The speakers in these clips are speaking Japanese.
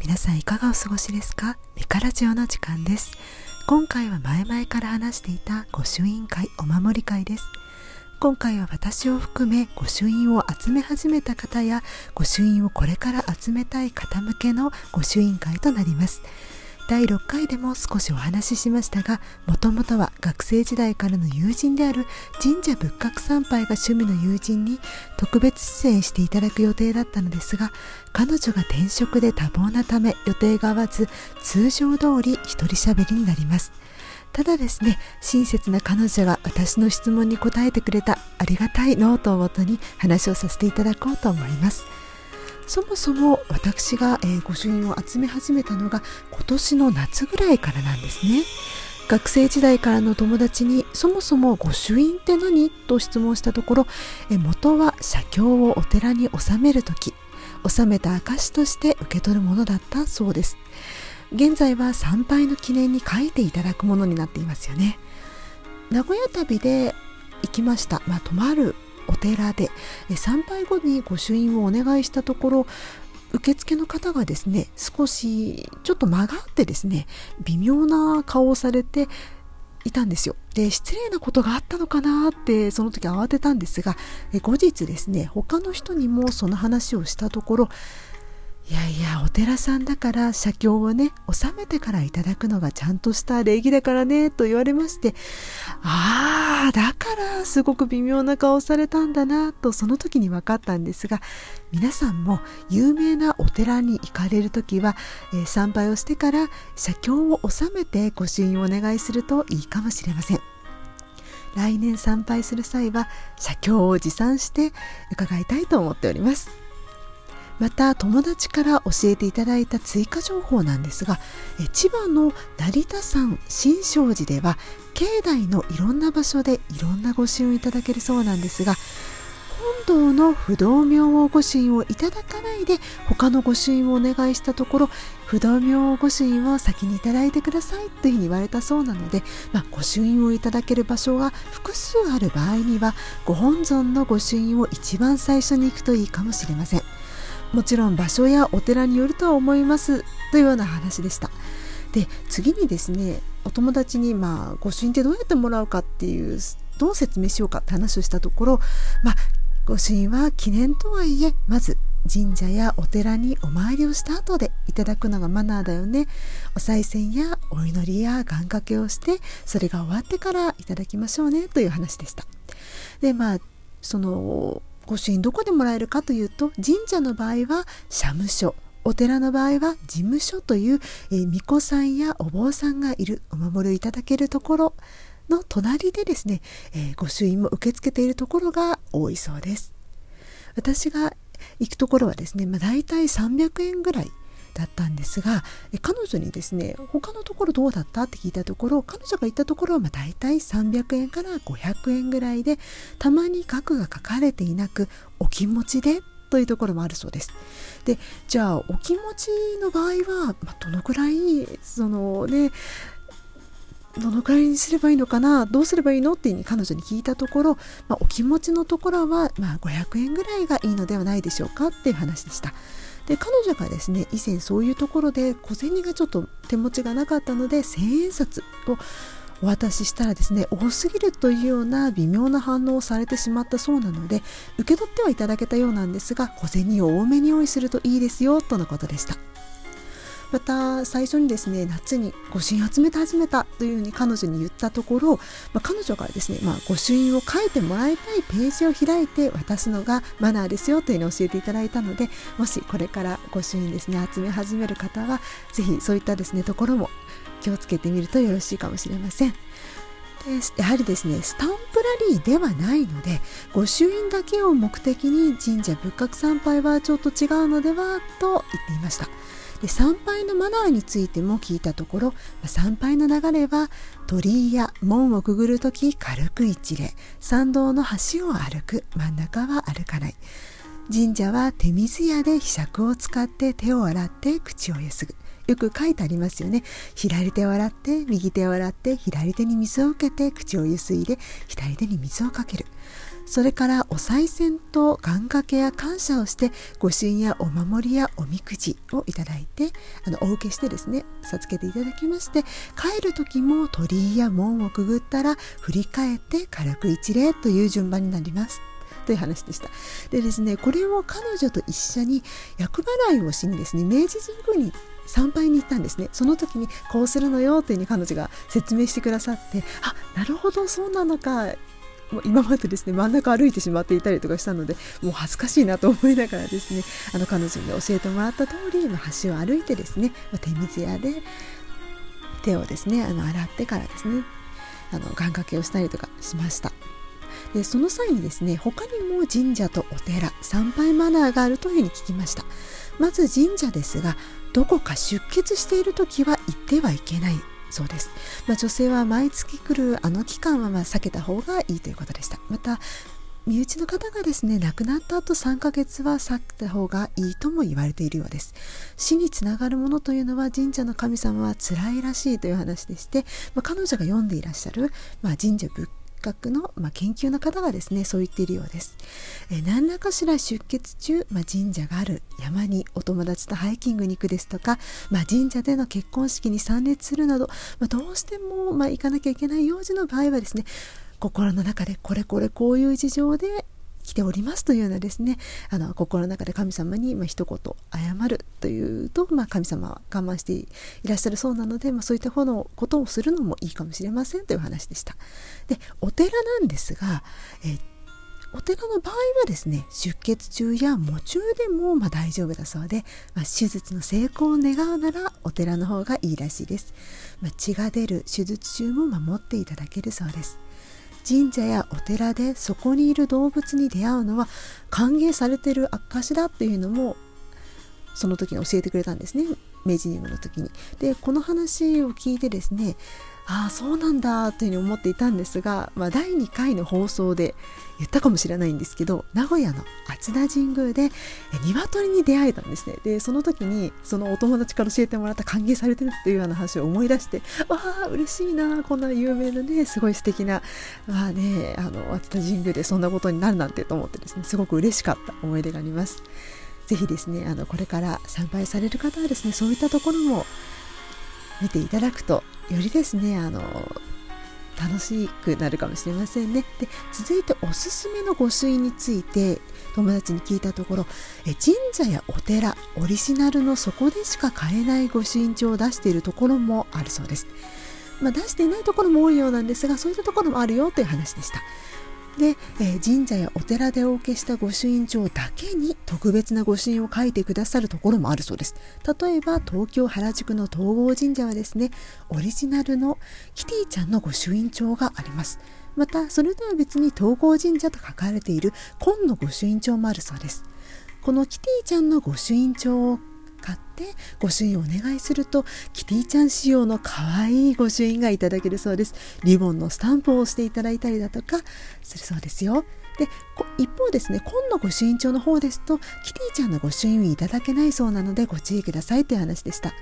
皆さんいかがお過ごしですか？ミカラジオの時間です。今回は前々から話していた御朱印会お守り会です。今回は私を含め御朱印を集め始めた方や御朱印をこれから集めたい方向けの御朱印会となります。第6回でも少しお話ししましたがもともとは学生時代からの友人である神社仏閣参拝が趣味の友人に特別出演していただく予定だったのですが彼女が転職で多忙なため予定が合わず通常通り一人喋りになります。ただですね親切な彼女が私の質問に答えてくれたありがたいノートをもとに話をさせていただこうと思います。そもそも私が、えー、御朱印を集め始めたのが今年の夏ぐらいからなんですね。学生時代からの友達にそもそも御朱印って何と質問したところえ元は写経をお寺に納める時納めた証として受け取るものだったそうです。現在は参拝の記念に書いていただくものになっていますよね。名古屋旅で行きました、まあ、泊まるお寺で参拝後に御朱印をお願いしたところ受付の方がですね少しちょっと間があってですね微妙な顔をされていたんですよ。で失礼なことがあったのかなってその時慌てたんですが後日ですね他の人にもその話をしたところいやいやお寺さんだから写経をね納めてからいただくのがちゃんとした礼儀だからねと言われましてああだからすごく微妙な顔されたんだなとその時に分かったんですが皆さんも有名なお寺に行かれる時は、えー、参拝をしてから写経を納めて御朱印をお願いするといいかもしれません。来年参拝する際は写経を持参して伺いたいと思っております。また友達から教えていただいた追加情報なんですが千葉の成田山新勝寺では境内のいろんな場所でいろんな御朱印をいただけるそうなんですが本堂の不動明王御朱印をいただかないで他の御朱印をお願いしたところ不動明王御朱印を先にいただいてくださいというふうに言われたそうなので、まあ、御朱印をいただける場所が複数ある場合にはご本尊の御朱印を一番最初に行くといいかもしれません。もちろん場所やお寺によるとは思います。というような話でした。で次にですねお友達にまあ御朱印ってどうやってもらうかっていうどう説明しようかって話をしたところまあ御朱印は記念とはいえまず神社やお寺にお参りをした後でいただくのがマナーだよね。お賽銭やお祈りや願掛けをしてそれが終わってからいただきましょうね。という話でした。でまあその御朱印どこでもらえるかというと神社の場合は社務所お寺の場合は事務所という、えー、巫女さんやお坊さんがいるお守りをいただけるところの隣でですね、えー、御朱印も受け付けているところが多いそうです。私が行くところはですね、まあ、大体300円ぐらいだったんですが彼女にですね他のところどうだった？って聞いたところ彼女が行ったところはまあ大体300円から500円ぐらいでたまに額が書かれていなくお気持ちで？というところもあるそうです。でじゃあお気持ちの場合は、まあ、どのくらいそのねどのくらいにすればいいのかなどうすればいいの？って彼女に聞いたところ、まあ、お気持ちのところは、まあ、500円ぐらいがいいのではないでしょうか？っていう話でした。で彼女がですね以前そういうところで小銭がちょっと手持ちがなかったので千円札をお渡ししたらですね多すぎるというような微妙な反応をされてしまったそうなので受け取ってはいただけたようなんですが小銭を多めに用意するといいですよとのことでした。また最初にですね夏に御朱印集めて始めたというふうに彼女に言ったところ、まあ、彼女からですね、まあ、御朱印を書いてもらいたいページを開いて渡すのがマナーですよというのを教えていただいたのでもしこれから御朱印ですね集め始める方はぜひそういったですねところも気をつけてみるとよろしいかもしれません。でやはりですねスタンプラリーではないので御朱印だけを目的に神社仏閣参拝はちょっと違うのではと言っていました。で参拝のマナーについても聞いたところ参拝の流れは鳥居や門をくぐるとき軽く一礼。参道の橋を歩く。真ん中は歩かない。神社は手水屋でひしゃくを使って手を洗って口をゆすぐ。よく書いてありますよね。左手を洗って右手を洗って左手に水を受けて口をゆすいで左手に水をかける。それからお賽銭と願掛けや感謝をして御朱印やお守りやおみくじをいただいてあのお受けしてですね授けていただきまして帰る時も鳥居や門をくぐったら振り返って軽く一礼という順番になりますという話でした。でですね、これを彼女と一緒に厄払いをしにですね、明治神宮に参拝に行ったんですね。その時にこうするのよというふうに彼女が説明してくださって、あ、なるほど、そうなのか。もう今までですね真ん中歩いてしまっていたりとかしたのでもう恥ずかしいなと思いながらですねあの彼女に教えてもらった通り、まあ、橋を歩いてですね、まあ、手水屋で手をですねあの洗ってからですねあの願掛けをしたりとかしました。でその際にですね他にも神社とお寺参拝マナーがあるというふうに聞きましたまず神社ですがどこか出血している時は行ってはいけないそうです、まあ、女性は毎月来るあの期間はま避けた方がいいということでした。また身内の方がですね亡くなった後3ヶ月は避けた方がいいとも言われているようです。死につながるものというのは神社の神様は辛いらしいという話でして、まあ、彼女が読んでいらっしゃる、まあ、神社仏学の、まあ、研究の方がですねそう言っているようです、えー、何らかしら出血中、まあ、神社がある山にお友達とハイキングに行くですとか、まあ、神社での結婚式に参列するなど、まどうしても、ま行かなきゃいけない用事の場合はですね心の中でこれこれこういう事情で来ておりますというようなですねあの心の中で神様に、まあ、一言謝るというと、まあ、神様は我慢していらっしゃるそうなので、まあ、そういった方のことをするのもいいかもしれませんという話でした。でお寺なんですが、えお寺の場合はですね出血中や喪中でもま大丈夫だそうで、まあ、手術の成功を願うならお寺の方がいいらしいです、まあ、血が出る手術中も守っていただけるそうです。神社やお寺でそこにいる動物に出会うのは歓迎されてる証だっていうのもその時に教えてくれたんですね明治神宮の時に。でこの話を聞いてですねああそうなんだというふうに思っていたんですが、まあ、第2回の放送で言ったかもしれないんですけど名古屋の厚田神宮で鶏に出会えたんですねでその時にそのお友達から教えてもらった歓迎されてるっていうような話を思い出してわあ嬉しいなこんな有名なねすごい素敵なまあねあの厚田神宮でそんなことになるなんてと思ってですねすごく嬉しかった思い出があります。ぜひですねあのこれから参拝される方はですねそういったところも見ていただくとよりですねあの楽しくなるかもしれませんね。で続いておすすめの御朱印について友達に聞いたところえ神社やお寺オリジナルのそこでしか買えない御朱印帳を出しているところもあるそうです、まあ、出していないところも多いようなんですがそういったところもあるよという話でした。で、えー、神社やお寺でお受けした御朱印帳だけに特別な御朱印を書いてくださるところもあるそうです。例えば東京原宿の東郷神社はですねオリジナルのキティちゃんの御朱印帳があります。またそれとは別に東郷神社と書かれている紺の御朱印帳もあるそうです。このキティちゃんの御朱印帳買って御朱印をお願いするとキティちゃん仕様の可愛い御朱印がいただけるそうです。リボンのスタンプを押していただいたりだとかするそうですよ。で一方ですね紺の御朱印帳の方ですとキティちゃんの御朱印をいただけないそうなのでご注意くださいという話でした。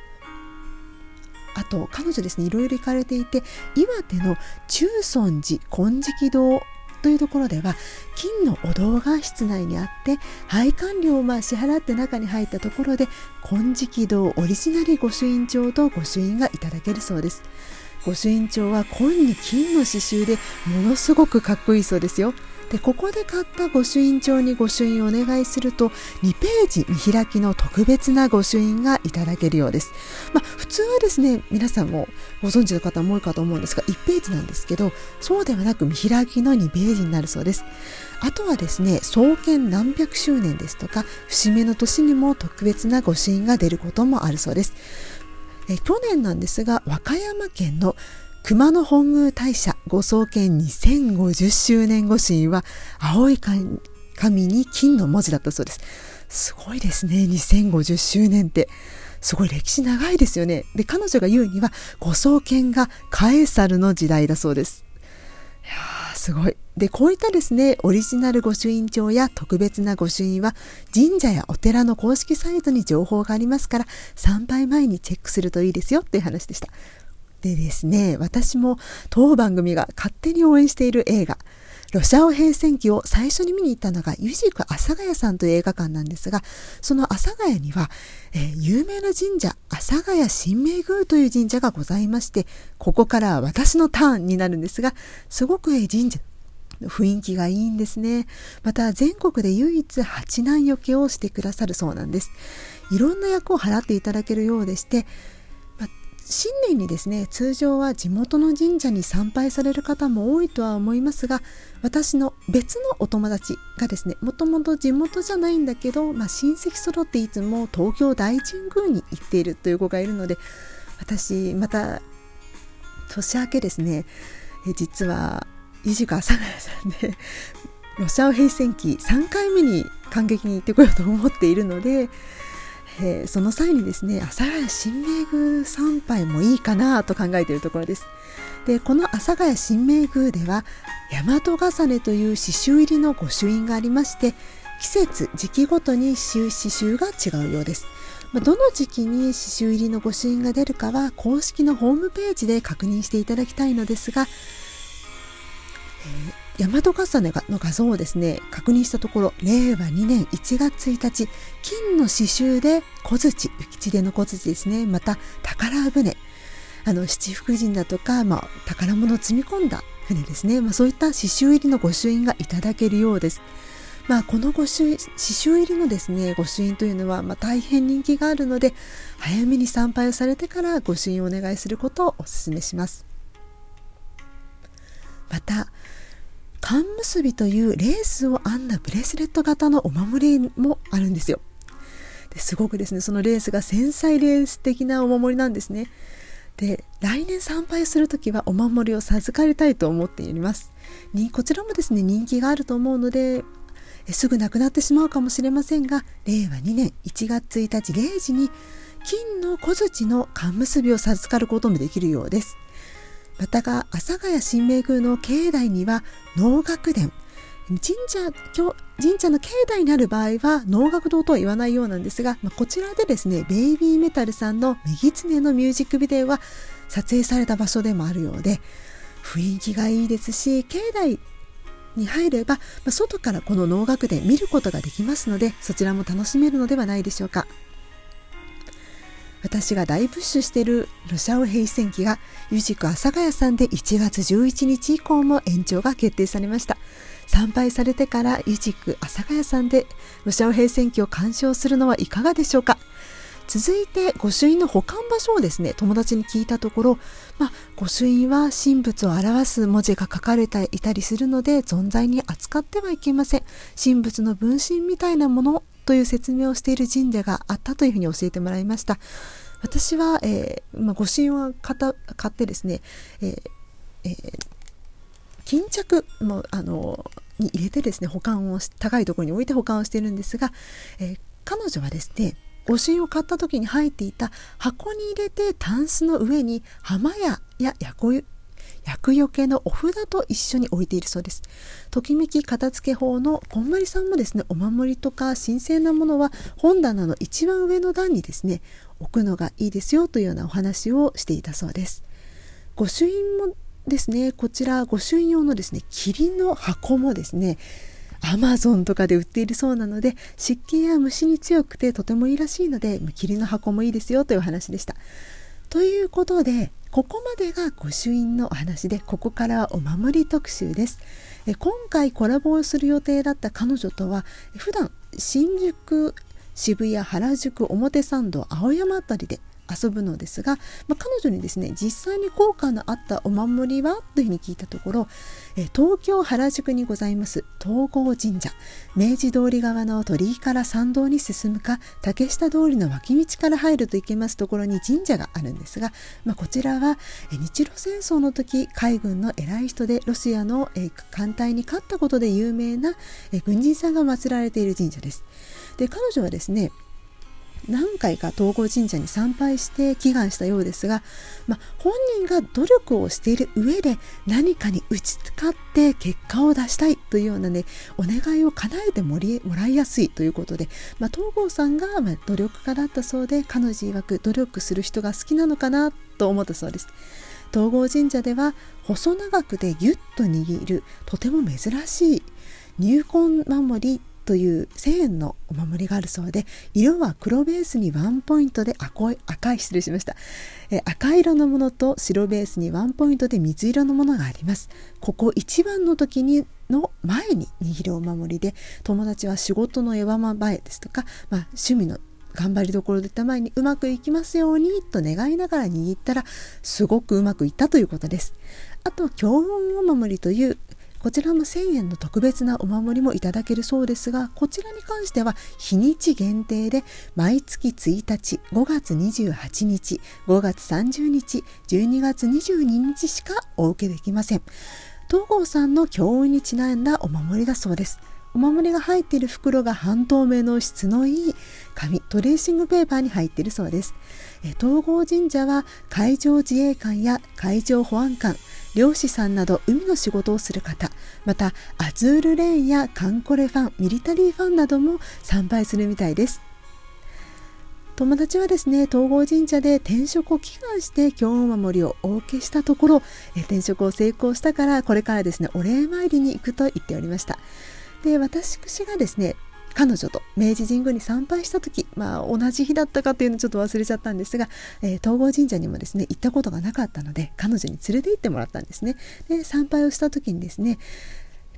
あと彼女ですねいろいろ行かれていて岩手の中尊寺金色堂というところでは金のお堂が室内にあって配管料をまあ支払って中に入ったところで金色堂オリジナル御朱印帳と御朱印がいただけるそうです。御朱印帳は紺に金の刺繍でものすごくかっこいいそうですよ。でここで買った御朱印帳に御朱印をお願いすると2ページ見開きの特別な御朱印がいただけるようです、まあ、普通はですね皆さんもご存知の方も多いかと思うんですが1ページなんですけどそうではなく見開きの2ページになるそうです。あとはですね創建何百周年ですとか節目の年にも特別な御朱印が出ることもあるそうです。え去年なんですが和歌山県の熊野本宮大社ご創建2050周年御朱印は青い紙に金の文字だったそうです。すごいですね。2050周年って。すごい歴史長いですよね。で、彼女が言うには、ご創建がカエサルの時代だそうです。いやー、すごい。で、こういったですね、オリジナル御朱印帳や特別な御朱印は、神社やお寺の公式サイトに情報がありますから、参拝前にチェックするといいですよっていう話でした。でですね、私も当番組が勝手に応援している映画、ロシアオ平戦記を最初に見に行ったのが、ユジク阿佐ヶ谷さんという映画館なんですが、その阿佐ヶ谷には、えー、有名な神社、阿佐ヶ谷神明宮という神社がございまして、ここからは私のターンになるんですが、すごく、えー、神社、雰囲気がいいんですね。また全国で唯一八難よけをしてくださるそうなんです。いろんな役を払っていただけるようでして、新年にですね通常は地元の神社に参拝される方も多いとは思いますが私の別のお友達がですねもともと地元じゃないんだけど、まあ、親戚揃っていつも東京大神宮に行っているという子がいるので私また年明けですねえ実は伊治川佐賀さんでロシア平戦記3回目に感激に行ってこようと思っているのでえー、その際にですね阿佐ヶ谷神明宮参拝もいいかなと考えているところです。でこの阿佐ヶ谷神明宮では大和重ねという刺繍入りの御朱印がありまして季節時期ごとに刺繍が違うようです。どの時期に刺繍入りの御朱印が出るかは公式のホームページで確認していただきたいのですが、えー大和重ねの画像をですね確認したところ令和2年1月1日金の刺繍で小槌浮き出の小槌ですねまた宝船あの七福神だとか、まあ、宝物を積み込んだ船ですね、まあ、そういった刺繍入りの御朱印がいただけるようです。まあ、この御朱印刺繍入りのですね御朱印というのは、まあ、大変人気があるので早めに参拝をされてから御朱印をお願いすることをお勧めします。また缶結びというレースを編んだブレスレット型のお守りもあるんですよ。ですごくですねそのレースが繊細レース的なお守りなんですね。で来年参拝する時はお守りを授かりたいと思っています。にこちらもですね人気があると思うのですぐなくなってしまうかもしれませんが令和2年1月1日0時に金の小槌の缶結びを授かることもできるようです。またが阿佐ヶ谷神明宮の境内には能楽殿神社神社の境内にある場合は能楽堂とは言わないようなんですが、まあ、こちらでですねベイビーメタルさんの「右狐」のミュージックビデオは撮影された場所でもあるようで雰囲気がいいですし境内に入れば、まあ、外からこの能楽殿見ることができますのでそちらも楽しめるのではないでしょうか。私が大プッシュしているロシアオ平戦記がユジク阿佐ヶ谷さんで1月11日以降も延長が決定されました。参拝されてからユジク阿佐ヶ谷さんでロシアオ平戦記を鑑賞するのはいかがでしょうか。続いて御朱印の保管場所をですね友達に聞いたところ、まあ、御朱印は神仏を表す文字が書かれていたりするので存在に扱ってはいけません。神仏の分身みたいなものという説明をしている神社があったというふうに教えてもらいました。私は、えーまあ、御朱印を買ってですね、えーえー、巾着もあのに入れてですね保管を高いところに置いて保管をしているんですが、えー、彼女はですね御朱印を買った時に入っていた箱に入れてタンスの上に浜屋や厄除けのお札と一緒に置いているそうです。ときめき片付け法のこんまりさんもですね、お守りとか神聖なものは本棚の一番上の段にですね、置くのがいいですよというようなお話をしていたそうです。御朱印もですね、こちら御朱印用のですね、霧の箱もですね、アマゾンとかで売っているそうなので湿気や虫に強くてとてもいいらしいので霧の箱もいいですよというお話でした。ということでここまでが御朱印のお話でここからはお守り特集です。え今回コラボをする予定だった彼女とは普段新宿渋谷原宿表参道青山辺りで遊ぶのですが、まあ、彼女にですね実際に効果のあったお守りは？というふうに聞いたところえ東京原宿にございます東郷神社明治通り側の鳥居から参道に進むか竹下通りの脇道から入るといけますところに神社があるんですが、まあ、こちらは日露戦争の時海軍の偉い人でロシアのえ艦隊に勝ったことで有名なえ軍人さんが祀られている神社です。で彼女はですね何回か東郷神社に参拝して祈願したようですが、まあ、本人が努力をしている上で何かに打ち勝って結果を出したいというようなねお願いを叶えてもらいやすいということで、まあ、東郷さんがま努力家だったそうで彼女曰く努力する人が好きなのかなと思ったそうです。東郷神社では細長くてギュッと握るとても珍しい入魂守りという1000円のお守りがあるそうで色は黒ベースにワンポイントで赤い赤い失礼しました。え赤色のものと白ベースにワンポイントで水色のものがあります。ここ一番の時にの前に握るお守りで友達は仕事の山場えですとか、まあ、趣味の頑張りどころでた前にうまくいきますようにと願いながら握ったらすごくうまくいったということです。あと強運お守りというこちらも1000円の特別なお守りもいただけるそうですがこちらに関しては日にち限定で毎月1日5月28日5月30日12月22日しかお受けできません。東郷さんの強運にちなんだお守りだそうです。お守りが入っている袋が半透明の質のいい紙トレーシングペーパーに入っているそうです。東郷神社は海上自衛官や海上保安官漁師さんなど海の仕事をする方またアズールレーンやカンコレファンミリタリーファンなども参拝するみたいです。友達はですね東郷神社で転職を祈願して京お守りをお受けしたところえ転職を成功したからこれからですねお礼参りに行くと言っておりました。で私がですね彼女と明治神宮に参拝した時、まあ、同じ日だったかというのをちょっと忘れちゃったんですが、えー、東郷神社にもですね行ったことがなかったので彼女に連れて行ってもらったんですね。で参拝をした時にですね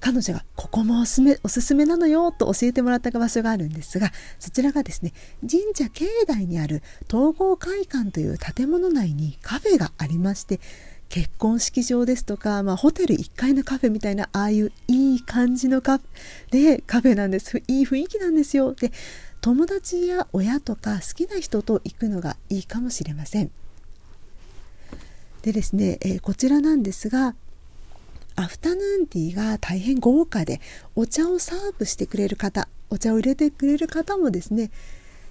彼女がここもおすすめおすすめなのよと教えてもらった場所があるんですがそちらがですね神社境内にある東郷会館という建物内にカフェがありまして結婚式場ですとか、まあ、ホテル1階のカフェみたいなああいういい感じのカフェでカフェなんです。いい雰囲気なんですよ。で友達や親とか好きな人と行くのがいいかもしれません。でですね、えー、こちらなんですがアフタヌーンティーが大変豪華でお茶をサーブしてくれる方お茶を入れてくれる方もですね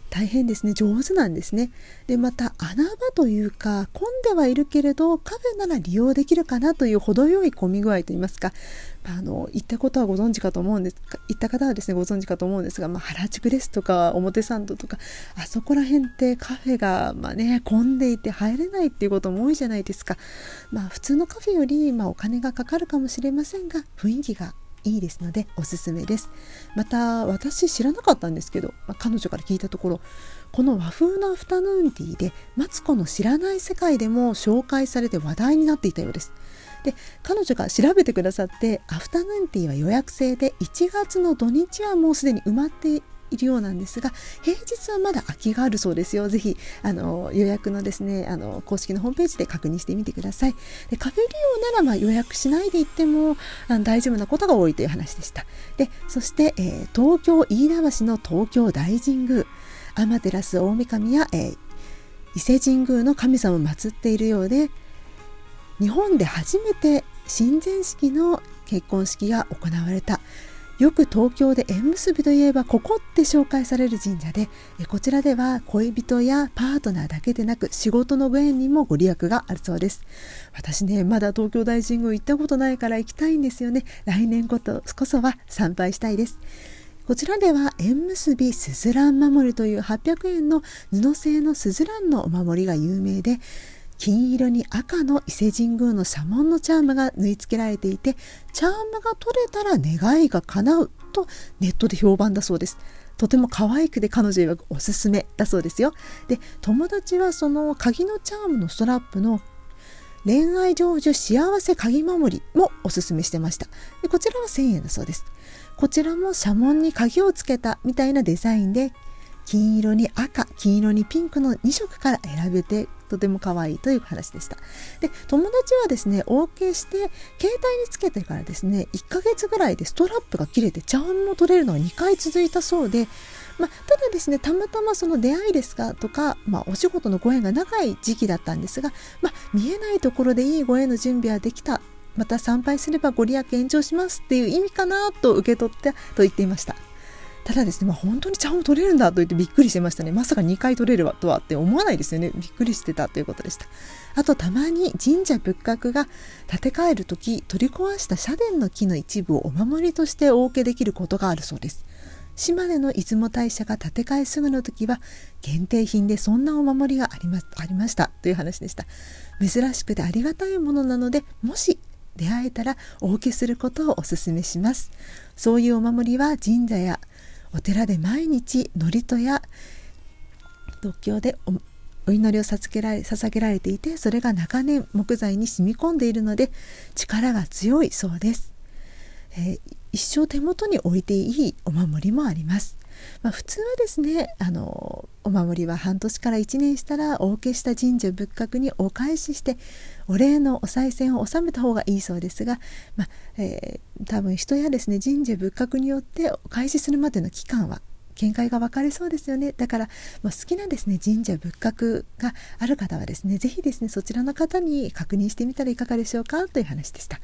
大変ですね。上手なんですね。でまた穴場というか混んではいるけれどカフェなら利用できるかなという程よい混み具合といいますか、まあ、あの行ったことはご存知かと思うんです行った方はですねご存知かと思うんですが、まあ、原宿ですとか表参道とかあそこら辺ってカフェが、まあね、混んでいて入れないっていうことも多いじゃないですか、まあ、普通のカフェより、ま、お金がかかるかもしれませんが雰囲気がいいですのでおすすめです。また私知らなかったんですけど、まあ、彼女から聞いたところこの和風のアフタヌーンティーでマツコの知らない世界でも紹介されて話題になっていたようです。で彼女が調べてくださってアフタヌーンティーは予約制で1月の土日はもうすでに埋まっているようなんですが平日はまだ空きがあるそうですよ。ぜひあの予約のですねあの公式のホームページで確認してみてください。でカフェ利用ならまあ予約しないで行ってもあの大丈夫なことが多いという話でした。でそして、えー、東京飯田橋の東京大神宮。天照大神や、えー、伊勢神宮の神様を祀っているようで日本で初めて神前式の結婚式が行われた。よく東京で縁結びといえばここって紹介される神社でこちらでは恋人やパートナーだけでなく仕事のご縁にもご利益があるそうです。私ねまだ東京大神宮行ったことないから行きたいんですよね。来年ここそは参拝したいです。こちらでは縁結びすずらん守りという800円の布製のすずらんのお守りが有名で金色に赤の伊勢神宮の社紋のチャームが縫い付けられていてチャームが取れたら願いが叶うとネットで評判だそうです。とても可愛くて彼女曰くおすすめだそうですよ。で友達はその鍵のチャームのストラップの恋愛成就幸せ鍵守りもおすすめしてました。でこちらは1000円だそうです。こちらも社紋に鍵をつけたみたいなデザインで金色に赤金色にピンクの2色から選べてとても可愛いという話でした。で友達はですねお受けして携帯につけてからですね1ヶ月ぐらいでストラップが切れて茶碗も取れるのが2回続いたそうでまあ、ただですねたまたまその出会いですかとか、まあ、お仕事のご縁が長い時期だったんですが、まあ、見えないところでいいご縁の準備はできた。また参拝すればご利益延長しますっていう意味かなと受け取ってと言っていました。ただですね、まあ、本当に茶碗取れるんだと言ってびっくりしてましたね。まさか2回取れるとはって思わないですよね。びっくりしてたということでした。あと、たまに神社仏閣が建て替える時取り壊した社殿の木の一部をお守りとしてお受けできることがあるそうです。島根の出雲大社が建て替えすぐの時は限定品でそんなお守りがありまありましたという話でした珍しくてありがたいものなのでもし出会えたらお受けすることをお勧めしますそういうお守りは神社やお寺で毎日祝詞や独協でお祈りを捧げられ捧げられていてそれが長年木材に染み込んでいるので力が強いそうです、えー、一生手元に置いていいお守りもあります、まあ、普通はですねあのお守りは半年から1年したらお受けした神社仏閣にお返ししてお礼のお賽銭を納めた方がいいそうですが、まあえー、多分人やですね神社仏閣によってお返しするまでの期間は見解が分かれそうですよねだからもう好きなですね神社仏閣がある方はですね是非ですねそちらの方に確認してみたらいかがでしょうかという話でした。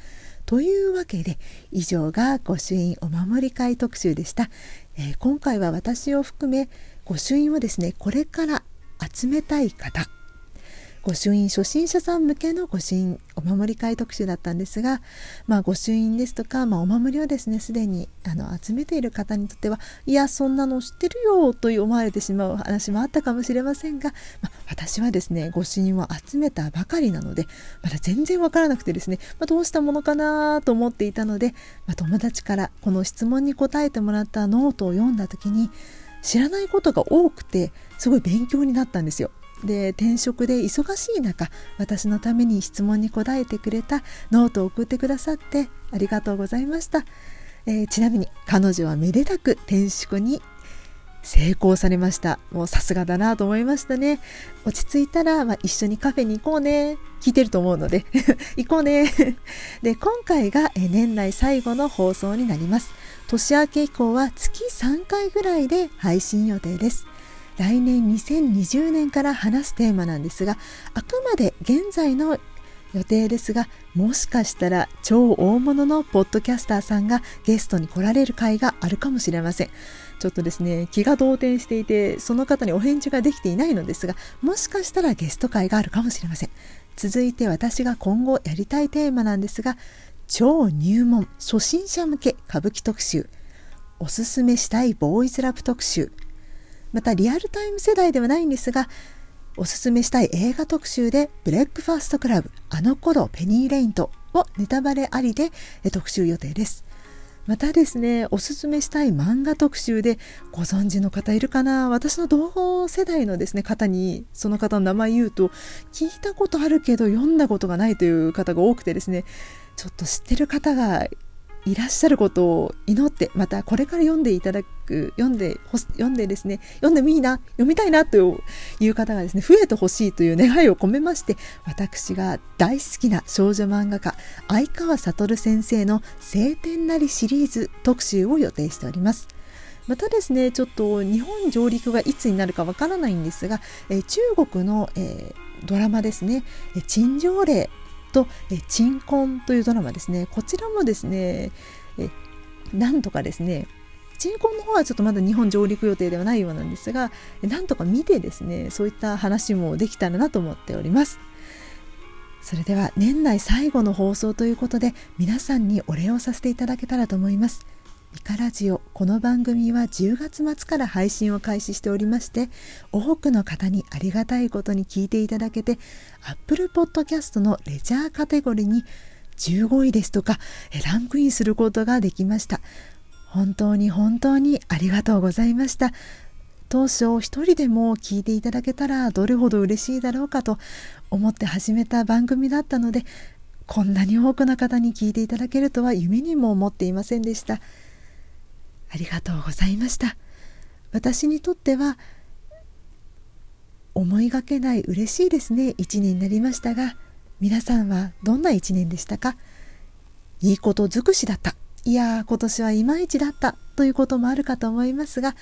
というわけで以上が御朱印お守り会特集でした、えー、今回は私を含め御朱印をですねこれから集めたい方。御朱印初心者さん向けの御朱印お守り会特集だったんですが、まあ、御朱印ですとか、まあ、お守りをですねすでにあの集めている方にとってはいやそんなの知ってるよと思われてしまう話もあったかもしれませんが、まあ、私はですね御朱印を集めたばかりなのでまだ全然わからなくてですね、まあ、どうしたものかなと思っていたので、ま友達からこの質問に答えてもらったノートを読んだ時に知らないことが多くてすごい勉強になったんですよ。で転職で忙しい中私のために質問に答えてくれたノートを送ってくださってありがとうございました、えー、ちなみに彼女はめでたく転職に成功されました。もうさすがだなと思いましたね。落ち着いたら、まあ、一緒にカフェに行こうね。聞いてると思うので 行こうね。で今回が年内最後の放送になります。年明け以降は月3回ぐらいで配信予定です。来年2020年から話すテーマなんですがあくまで現在の予定ですがもしかしたら超大物のポッドキャスターさんがゲストに来られる回があるかもしれません。ちょっとですね気が動転していてその方にお返事ができていないのですがもしかしたらゲスト会があるかもしれません。続いて私が今後やりたいテーマなんですが超入門初心者向け歌舞伎特集。おすすめしたいボーイズラブ特集。またリアルタイム世代ではないんですがおすすめしたい映画特集でブレックファーストクラブあの頃ペニー・レインとをネタバレありで特集予定です。またですねおすすめしたい漫画特集でご存知の方いるかな？私の同世代のですね方にその方の名前言うと聞いたことあるけど読んだことがないという方が多くてですねちょっと知ってる方がいらっしゃることを祈ってまたこれから読んでいただく読んで読んでですね読んでもいいな読みたいなという方がですね増えてほしいという願いを込めまして私が大好きな少女漫画家相川悟先生の「晴天なり」シリーズ特集を予定しております。またですねちょっと日本上陸がいつになるかわからないんですが、え中国の、えー、ドラマですね「陳情令」と「え鎮魂」というドラマですね。こちらもですねえなんとかですね鎮魂の方はちょっとまだ日本上陸予定ではないようなんですがなんとか見てですねそういった話もできたらなと思っております。それでは年内最後の放送ということで皆さんにお礼をさせていただけたらと思います。ミカラジオ。この番組は10月末から配信を開始しておりまして多くの方にありがたいことに聞いていただけて Apple Podcast のレジャーカテゴリーに15位ですとかランクインすることができました。本当に本当にありがとうございました。当初一人でも聞いていただけたらどれほど嬉しいだろうかと思って始めた番組だったのでこんなに多くの方に聞いていただけるとは夢にも思っていませんでした。ありがとうございました。私にとっては思いがけない嬉しいですね。一年になりましたが皆さんはどんな一年でしたか？いいこと尽くしだった。いや今年はいまいちだった。ということもあるかと思いますが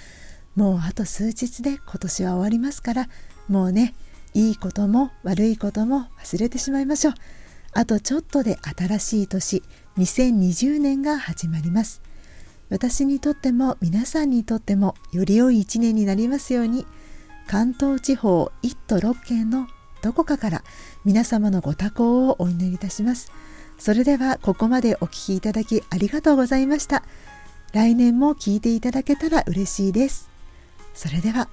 もうあと数日で今年は終わりますからもうねいいことも悪いことも忘れてしまいましょう。あとちょっとで新しい年2020年が始まります。私にとっても皆さんにとってもより良い一年になりますように関東地方1都6県のどこかから皆様のご多幸をお祈りいたします。それではここまでお聴きいただきありがとうございました。来年も聴いていただけたら嬉しいです。それでは